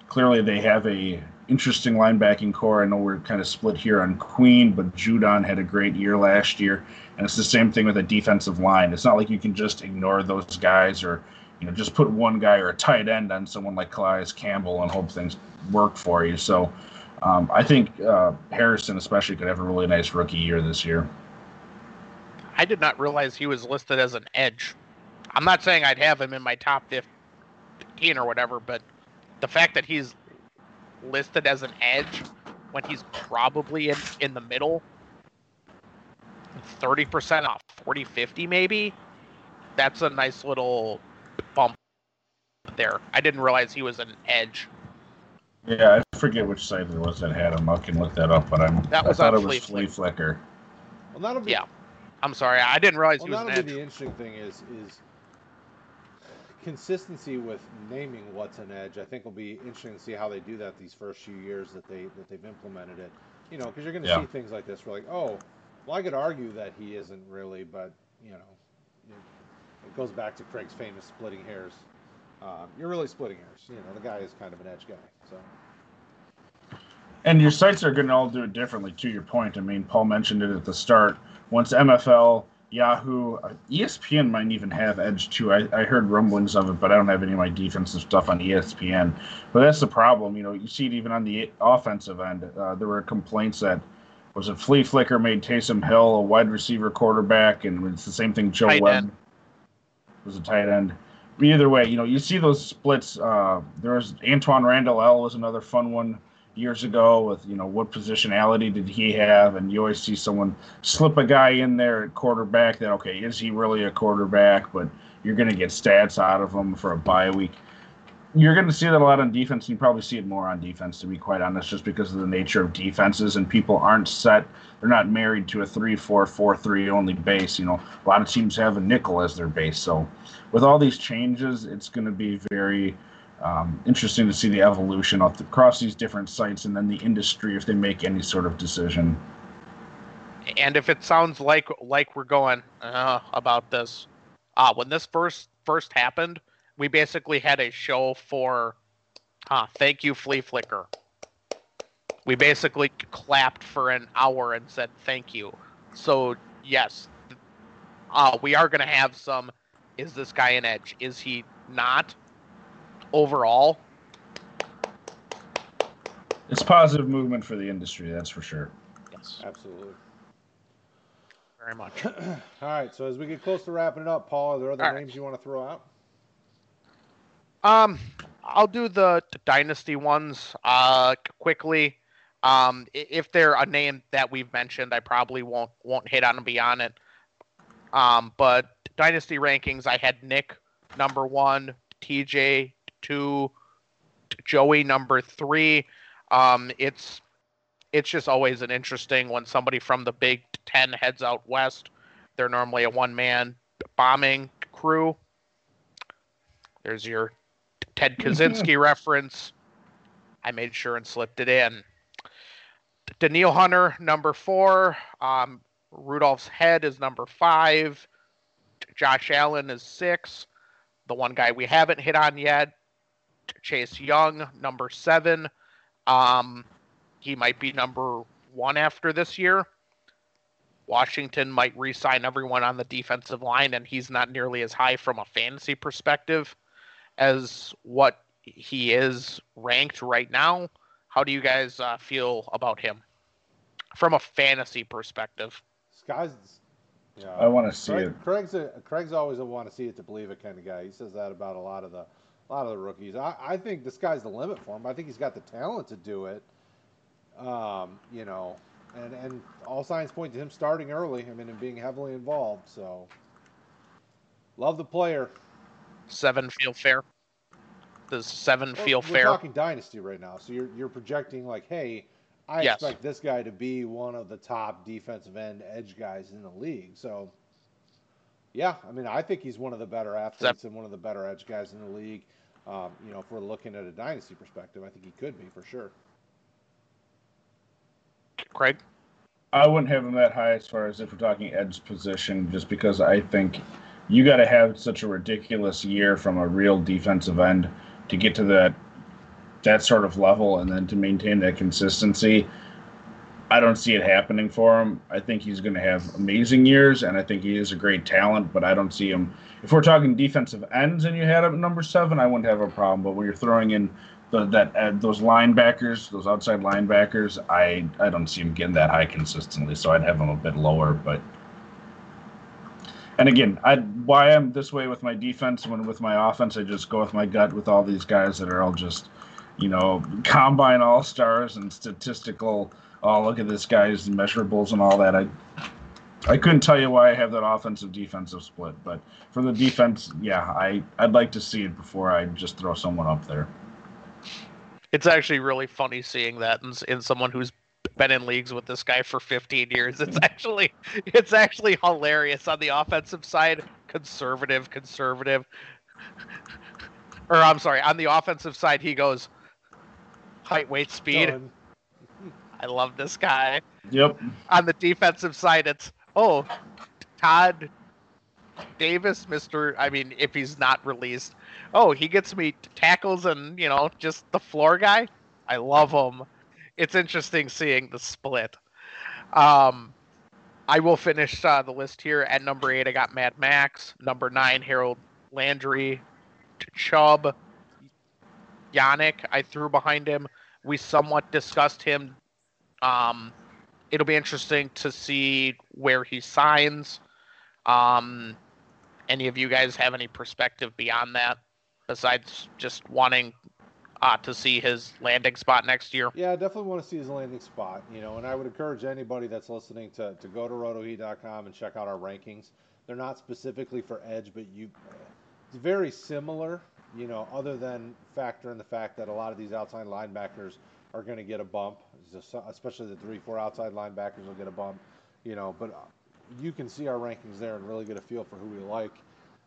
Clearly, they have a interesting linebacking corps. I know we're kind of split here on Queen, but Judon had a great year last year, and it's the same thing with a defensive line. It's not like you can just ignore those guys or you know, just put one guy or a tight end on someone like Calais Campbell and hope things work for you. So um, I think uh, Harrison, especially, could have a really nice rookie year this year. I did not realize he was listed as an edge. I'm not saying I'd have him in my top 15 or whatever, but the fact that he's listed as an edge when he's probably in, in the middle, 30% off, 40, 50 maybe, that's a nice little there. I didn't realize he was an edge. Yeah, I forget which site it was that had him. I can look that up, but I'm. That was I thought on it was Flea Fleaflicker. Well, that'll be. Yeah, I'm sorry, I didn't realize well, he was an that'll edge. be the interesting thing is is consistency with naming what's an edge. I think will be interesting to see how they do that these first few years that they that they've implemented it. You know, because you're going to Yeah. see things like this. We're like, oh, well, I could argue that he isn't really, but you know, it, it goes back to Craig's famous splitting hairs. Um, you're really splitting hairs. You know, the guy is kind of an edge guy. So And your sites are going to all do it differently. To your point, I mean, Paul mentioned it at the start. Once MFL, Yahoo, uh, ESPN might even have Edge too. I, I heard rumblings of it, but I don't have any of my defensive stuff on ESPN. But that's the problem. You know, you see it even on the offensive end. Uh, there were complaints that was it Fleaflicker made Taysom Hill a wide receiver quarterback, and it's the same thing. Joe Tight Webb end. was a tight end. Either way, you know, you see those splits. Uh, there was Antwaan Randle El was another fun one years ago with you know what positionality did he have, and you always see someone slip a guy in there at quarterback. That okay, is he really a quarterback? But you're going to get stats out of him for a bye week. You're going to see that a lot on defense. And you probably see it more on defense, to be quite honest, just because of the nature of defenses and people aren't set. They're not married to a three-four-four-three only base. You know, a lot of teams have a nickel as their base. So, with all these changes, it's going to be very um, interesting to see the evolution across these different sites and then the industry if they make any sort of decision. and if it sounds like like we're going uh, about this, uh, when this first first happened, we basically had a show for, uh, thank you, Fleaflicker. We basically clapped for an hour and said thank you. So yes, uh, we are going to have some. Is this guy an edge? Is he not? Overall, It's positive movement for the industry, that's for sure. yes, absolutely. very much. All right. So as we get close to wrapping it up, Paul, are there other All right. names you want to throw out? Um, I'll do the dynasty ones uh quickly. Um, if they're a name that we've mentioned, I probably won't won't hit on and be on it. Um, but dynasty rankings, I had Nick number one, TJ two, Joey number three. Um, it's it's just always an interesting when somebody from the Big Ten heads out west. They're normally a one man bombing crew. There's your Ted Kaczynski reference. I made sure and slipped it in. Danielle Hunter, number four. Um, Rudolph's head is number five. Josh Allen is six. The one guy we haven't hit on yet, Chase Young, number seven. Um, he might be number one after this year. Washington might re sign everyone on the defensive line, and he's not nearly as high from a fantasy perspective as what he is ranked right now. How do you guys uh, feel about him from a fantasy perspective? Sky's. Yeah, I want to see Craig, it. Craig's a, Craig's always a want to see it to believe it kind of guy. He says that about a lot of the a lot of the rookies. I, I think the sky's the limit for him. I think he's got the talent to do it. Um, you know, and and all signs point to him starting early. I mean, and being heavily involved. So, love the player. Seven feel fair. Does seven Well, feel we're fair? talking dynasty right now, so you're you're projecting like, hey, I Yes. expect this guy to be one of the top defensive end edge guys in the league. So, yeah, I mean, I think he's one of the better athletes and one of the better edge guys in the league. Um, you know, if we're looking at a dynasty perspective, I think he could be for sure. Craig? I wouldn't have him that high as far as if we're talking edge position, just because I think you got to have such a ridiculous year from a real defensive end to get to that that sort of level, and then to maintain that consistency. I don't see it happening for him. I think he's going to have amazing years, and I think he is a great talent. But I don't see him. If we're talking defensive ends, and you had him at number seven, I wouldn't have a problem. But when you're throwing in the, that uh, those linebackers, those outside linebackers, I I don't see him getting that high consistently. So I'd have him a bit lower. But and again, I why I'm this way with my defense when with my offense, I just go with my gut with all these guys that are all just you know combine all stars and statistical. Oh, look at this guy's measurables and all that. I I couldn't tell you why I have that offensive defensive split, but for the defense, yeah, I I'd like to see it before I just throw someone up there. It's actually really funny seeing that in, in someone who's been in leagues with this guy for 15 years. It's actually it's actually hilarious on the offensive side. Conservative, conservative. Or I'm sorry, on the offensive side, he goes height, weight, speed. Done. I love this guy. Yep. On the defensive side, it's oh, Todd Davis, Mister. I mean, if he's not released, oh, he gets me tackles and you know just the floor guy. I love him. It's interesting seeing the split. Um, I will finish uh, the list here at number eight. I got Mad Max. Number nine, Harold Landry, Chubb, Yannick. I threw behind him. We somewhat discussed him um, it'll be interesting to see where he signs. Um, any of you guys have any perspective beyond that, besides just wanting uh, to see his landing spot next year? Yeah, I definitely want to see his landing spot, you know, and I would encourage anybody that's listening to, to go to rotoheat.com and check out our rankings. They're not specifically for edge, but you it's very similar, you know, other than factor in the fact that a lot of these outside linebackers are going to get a bump, especially the three, four outside linebackers will get a bump, you know, but uh, you can see our rankings there and really get a feel for who we like.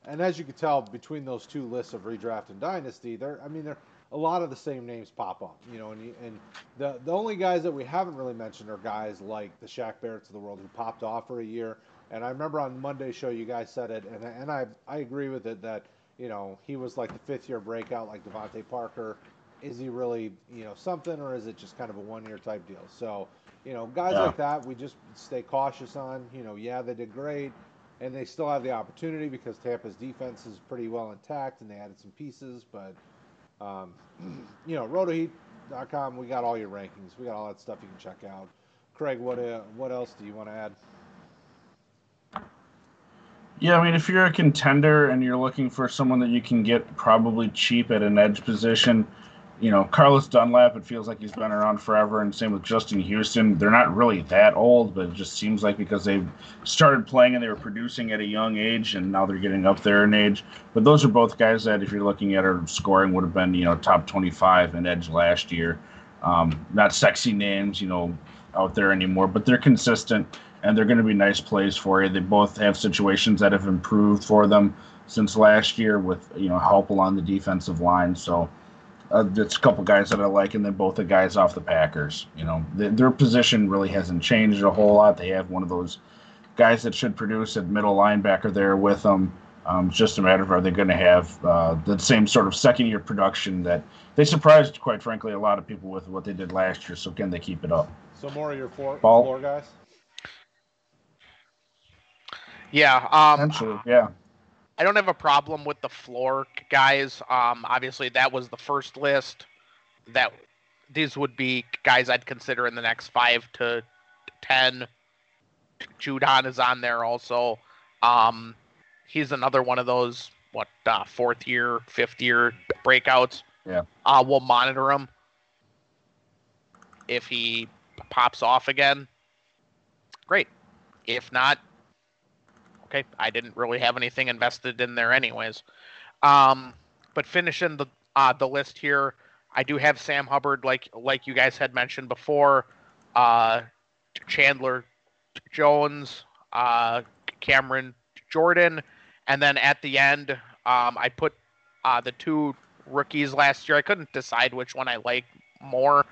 And as you can tell, between those two lists of redraft and dynasty, there, I mean, there a lot of the same names pop up, you know, and you, and the the only guys that we haven't really mentioned are guys like the Shaq Barretts of the world who popped off for a year. And I remember on Monday's show, you guys said it, and and I I agree with it that you know he was like the fifth year breakout, like DeVante Parker. Is he really you know something, or is it just kind of a one year type deal? So you know, guys Yeah. like that, we just stay cautious on. You know, yeah, they did great, and they still have the opportunity because Tampa's defense is pretty well intact, and they added some pieces. But um, you know, rotoheat.com, we got all your rankings. We got all that stuff you can check out. Craig, what uh, what else do you want to add? Yeah, I mean, if you're a contender and you're looking for someone that you can get probably cheap at an edge position, you know, Carlos Dunlap, it feels like he's been around forever, and same with Justin Houston. They're not really that old, but it just seems like because they started playing and they were producing at a young age, and now they're getting up there in age. But those are both guys that, if you're looking at our scoring, would have been, you know, top 25 in Edge last year. Um, not sexy names, you know, out there anymore, but they're consistent and they're going to be nice plays for you. They both have situations that have improved for them since last year with, you know, help along the defensive line. So, uh, there's a couple guys that I like, and then both the guys off the Packers. You know, the, their position really hasn't changed a whole lot. They have one of those guys that should produce at middle linebacker there with them. Um, it's just a matter of are they going to have uh, the same sort of second year production that they surprised, quite frankly, a lot of people with what they did last year. So can they keep it up? So more of your four, Ball. floor guys. Yeah. Um, Essentially, yeah. I don't have a problem with the floor guys. Um, obviously, that was the first list. That these would be guys I'd consider in the next five to ten. Judon is on there also. Um, he's another one of those what uh, fourth year, fifth year breakouts. Yeah. Uh, we'll monitor him if he pops off again. Great. If not, okay, I didn't really have anything invested in there anyways. Um, but finishing the uh, the list here, I do have Sam Hubbard, like like you guys had mentioned before, uh, Chandler Jones, uh, Cameron Jordan, and then at the end, um, I put uh, the two rookies last year. I couldn't decide which one I like more.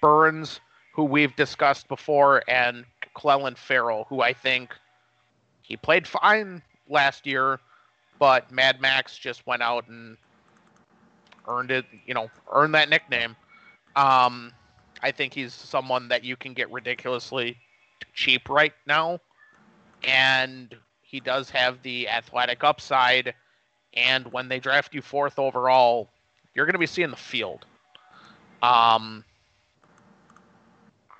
Burns, who we've discussed before, and Clelin Ferrell, who I think he played fine last year, but Mad Max just went out and earned it, you know, earned that nickname. Um, I think he's someone that you can get ridiculously cheap right now, and he does have the athletic upside. And when they draft you fourth overall, you're going to be seeing the field. Um,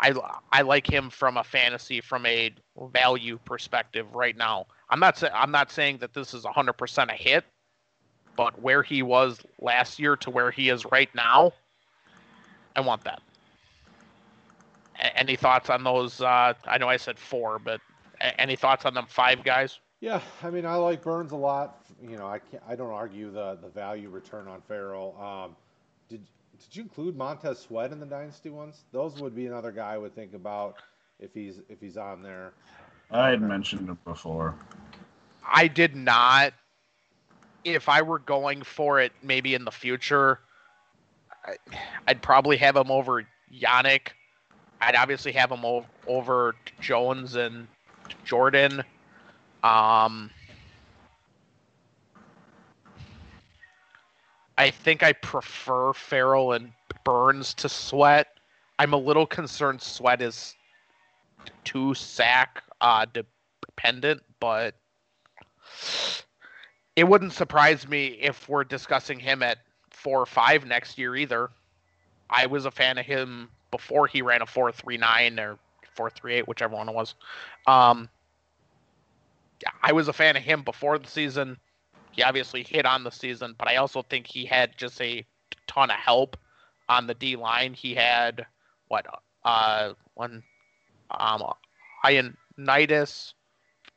I I like him from a fantasy from a value perspective right now. I'm not sa- I'm not saying that this is 100% a hit, but where he was last year to where he is right now, I want that. A- any thoughts on those? Uh, I know I said four, but a- any thoughts on them five guys? Yeah, I mean, I like Burns a lot. You know, I can't, I don't argue the the value return on Ferrell. Um, did did you include Montez Sweat in the dynasty ones? Those would be another guy I would think about if he's if he's on there. I had mentioned it before. I did not. If I were going for it, maybe in the future, I, I'd probably have him over Yannick. I'd obviously have him o- over Jones and Jordan. Um, I think I prefer Ferrell and Burns to Sweat. I'm a little concerned Sweat is too sack uh, dependent, but it wouldn't surprise me if we're discussing him at four or five next year either. I was a fan of him before he ran a four three nine or four three eight, whichever one it was. Um, I was a fan of him before the season. He obviously hit on the season, but I also think he had just a ton of help on the D line. He had what uh one um Ioannidis,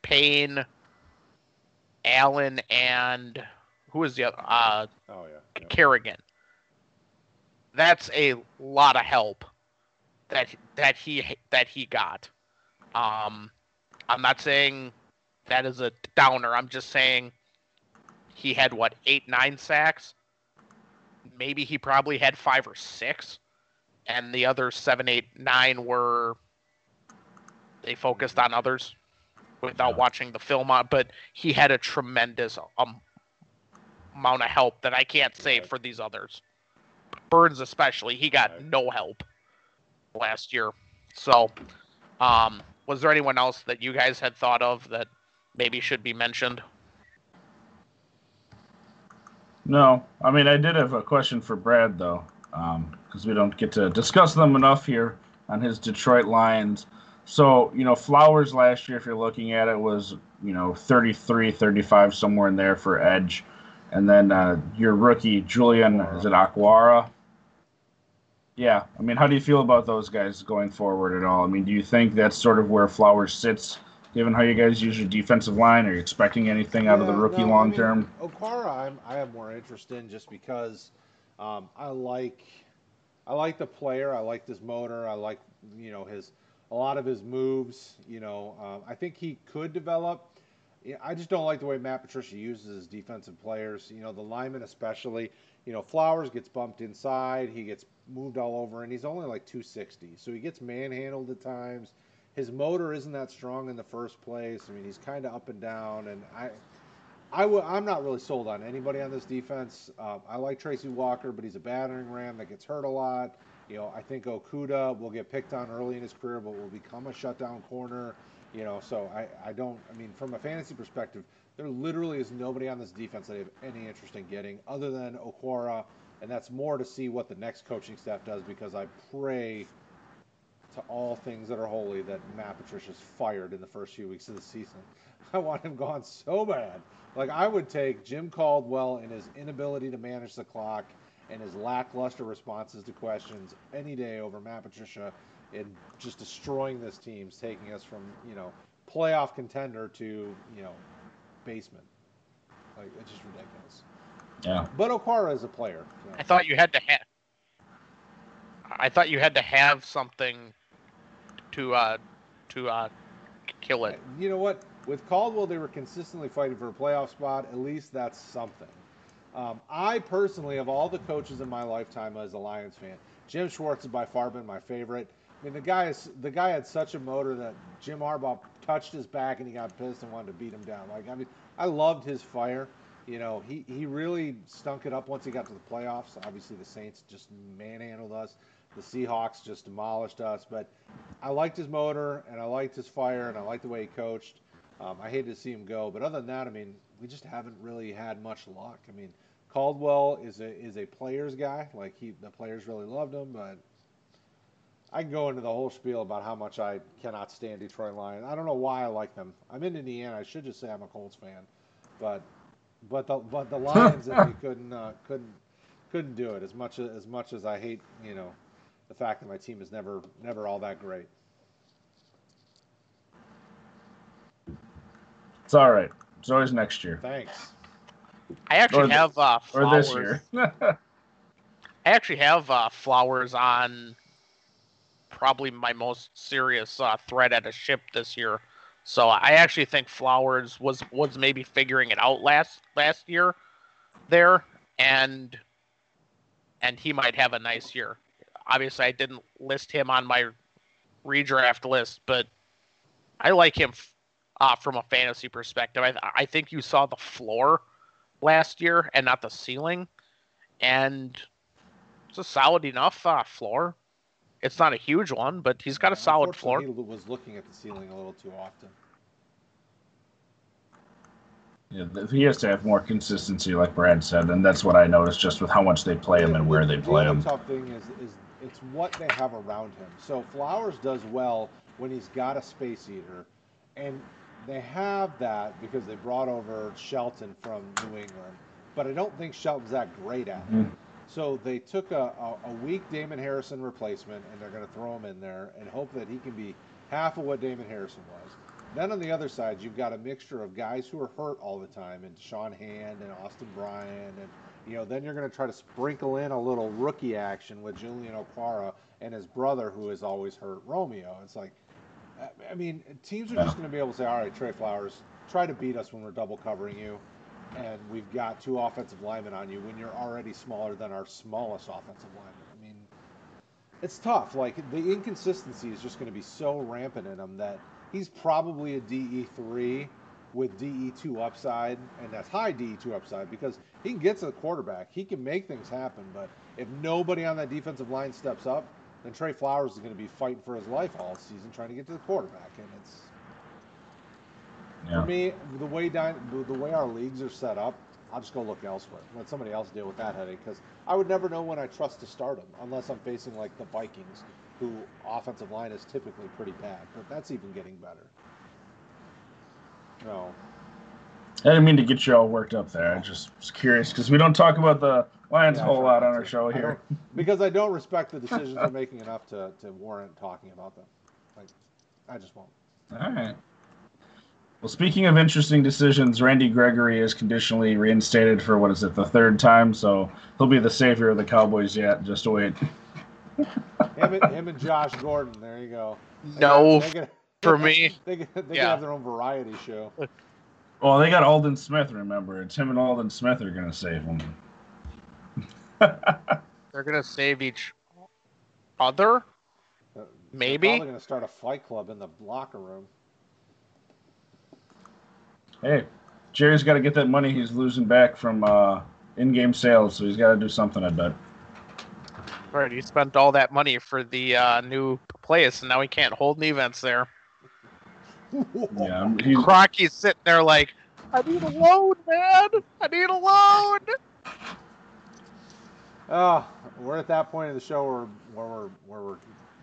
Payne, Allen, and who was the other? Uh, Oh yeah. yeah. Kerrigan. That's a lot of help that that he that he got. Um, I'm not saying that is a downer. I'm just saying he had what eight nine sacks. Maybe he probably had five or six, and the other seven eight nine were they focused on others without watching the film on. But he had a tremendous um, amount of help that I can't say for these others. Burns especially, he got no help last year. So, um, was there anyone else that you guys had thought of that maybe should be mentioned? No, I mean I did have a question for Brad though, because we don't get to discuss them enough here on his Detroit Lions. So you know, Flowers last year, if you're looking at it, was you know 33, 35 somewhere in there for edge, and then uh, your rookie Julian is it Okwara? Yeah, I mean, how do you feel about those guys going forward at all? I mean, do you think that's sort of where Flowers sits, given how you guys use your defensive line? Are you expecting anything out of the rookie no, I long mean, term? Okwara, I'm, I have more interest in just because um, I like I like the player. I like his motor. I like you know his a lot of his moves. You know, um, I think he could develop. I just don't like the way Matt Patricia uses his defensive players. You know, the lineman especially. You know, Flowers gets bumped inside. He gets moved all over, and he's only like 260, so he gets manhandled at times. His motor isn't that strong in the first place. I mean, he's kind of up and down, and I. I w- I'm not really sold on anybody on this defense. Um, I like Tracy Walker, but he's a battering ram that gets hurt a lot. You know, I think Okudah will get picked on early in his career, but will become a shutdown corner. You know, so I, I don't. I mean, from a fantasy perspective, there literally is nobody on this defense that I have any interest in getting other than Okwara, and that's more to see what the next coaching staff does because I pray to all things that are holy that Matt Patricia's fired in the first few weeks of the season. I want him gone so bad. Like I would take Jim Caldwell and his inability to manage the clock and his lackluster responses to questions any day over Matt Patricia and just destroying this team, taking us from, you know, playoff contender to, you know, basement. Like it's just ridiculous. Yeah. But Okwara is a player. so. I thought you had to have. I thought you had to have something to uh to uh kill it. You know what? With Caldwell, they were consistently fighting for a playoff spot. At least that's something. Um, I personally, of all the coaches in my lifetime as a Lions fan, Jim Schwartz has by far been my favorite. I mean, the guy is the guy had such a motor that Jim Harbaugh touched his back and he got pissed and wanted to beat him down. Like, I mean, I loved his fire. You know, he, he really stunk it up once he got to the playoffs. Obviously, the Saints just manhandled us. The Seahawks just demolished us. But I liked his motor and I liked his fire and I liked the way he coached. Um, I hated to see him go, but other than that, I mean, we just haven't really had much luck. I mean, Caldwell is a is a players guy. Like he, the players really loved him, but I can go into the whole spiel about how much I cannot stand Detroit Lions. I don't know why I like them. I'm in Indiana. I should just say I'm a Colts fan, but but the but the Lions and couldn't uh, couldn't couldn't do it as much as, as much as I hate you know the fact that my team is never never all that great. It's all right. It's always next year Thanks. I actually Or the- have uh, or flowers. this year. I actually have uh, flowers on probably my most serious uh, threat at a ship this year. So I actually think Flowers was was maybe figuring it out last last year there, and and he might have a nice year. Obviously, I didn't list him on my redraft list, but I like him uh, from a fantasy perspective. I I think you saw the floor last year and not the ceiling, and it's a solid enough uh, floor. It's not a huge one, but he's got a solid floor. He was looking at the ceiling a little too often. yeah, he has to have more consistency, like Brad said, and that's what I noticed just with how much they play him and where they play other him. tough thing is, is it's what they have around him. So Flowers does well when he's got a space eater, and they have that because they brought over Shelton from New England. But I don't think Shelton's that great at it. Mhm. So they took a, a, a weak Damon Harrison replacement, and they're going to throw him in there and hope that he can be half of what Damon Harrison was. Then on the other side, you've got a mixture of guys who are hurt all the time, and Sean Hand and Austin Bryant, and you know, then you're going to try to sprinkle in a little rookie action with Julian Okwara and his brother, who is always hurt, Romeo. It's like, I- I mean, teams are just going to be able to say, all right, Trey Flowers, try to beat us when we're double covering you, and we've got two offensive linemen on you when you're already smaller than our smallest offensive lineman. I mean, it's tough. Like the inconsistency is just going to be so rampant in him that he's probably a DE three with DE two upside, and that's high DE two upside because he can get to the quarterback. He can make things happen, but if nobody on that defensive line steps up, then Trey Flowers is going to be fighting for his life all season trying to get to the quarterback, and it's Yeah. for me the way down the way our leagues are set up. I'll just go look elsewhere. Let somebody else deal with that headache because I would never know when I trust to start them unless I'm facing like the Vikings, who offensive line is typically pretty bad, but that's even getting better. No, I didn't mean to get you all worked up there. I just was curious because we don't talk about the Lions Yeah, a whole sure. lot on our show here. don't- because I don't respect the decisions they're making enough to, to warrant talking about them. Like, I just won't. All right. Well, speaking of interesting decisions, Randy Gregory is conditionally reinstated for what is it, the third time? So he'll be the savior of the Cowboys yet. Just wait. Him and, him and Josh Gordon. There you go. They No, got- they got- for me. They could, they could Yeah. have their own variety show. Well, they got Aldon Smith. Remember, it's him and Aldon Smith are going to save them. They're gonna save each other. Uh, they're Maybe. Probably going to start a fight club in the locker room. Hey, Jerry's got to get that money he's losing back from uh, in-game sales, so he's got to do something. I bet. Right, he spent all that money for the uh, new place, and now he can't hold any events there. Yeah, he's, Crocky's sitting there like, I need a loan, man. I need a loan. Oh, we're at that point of the show where, where we're where we're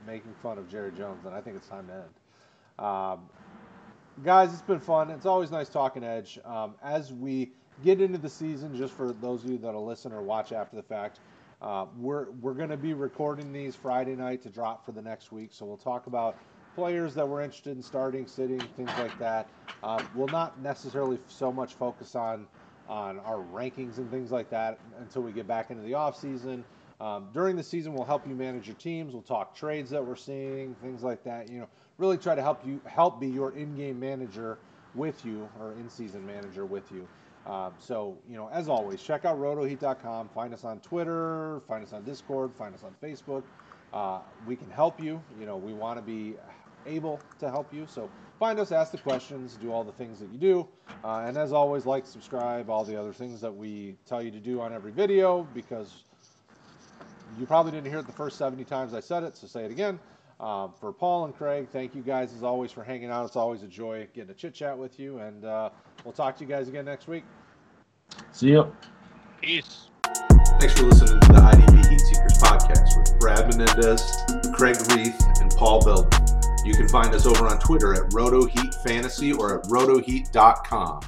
making fun of Jerry Jones, and I think it's time to end. Um, guys, it's been fun. It's always nice talking Edge. Um, as we get into the season, just for those of you that'll listen or watch after the fact, uh, we're we're going to be recording these Friday night to drop for the next week. So we'll talk about players that we're interested in starting, sitting, things like that. Um, we'll not necessarily so much focus on on our rankings and things like that until we get back into the off season. Um, during the season, we'll help you manage your teams. We'll talk trades that we're seeing, things like that. You know, really try to help you help be your in-game manager with you or in-season manager with you. Um, so, you know, as always, check out rotoheat.com. Find us on Twitter, find us on Discord, find us on Facebook. Uh, we can help you. You know, we want to be able to help you. So find us, ask the questions, do all the things that you do. Uh, and as always, like, subscribe, all the other things that we tell you to do on every video because you probably didn't hear it the first 70 times I said it, so say it again. Um, for Paul and Craig, thank you guys as always for hanging out. It's always a joy getting a chit chat with you, and uh, we'll talk to you guys again next week. see you. Peace. Thanks for listening to the IDP Heat Seekers podcast with Brad Menendez, Craig Reith, and Paul Belden. You can find us over on Twitter at RotoHeat Fantasy or at rotoheat.com.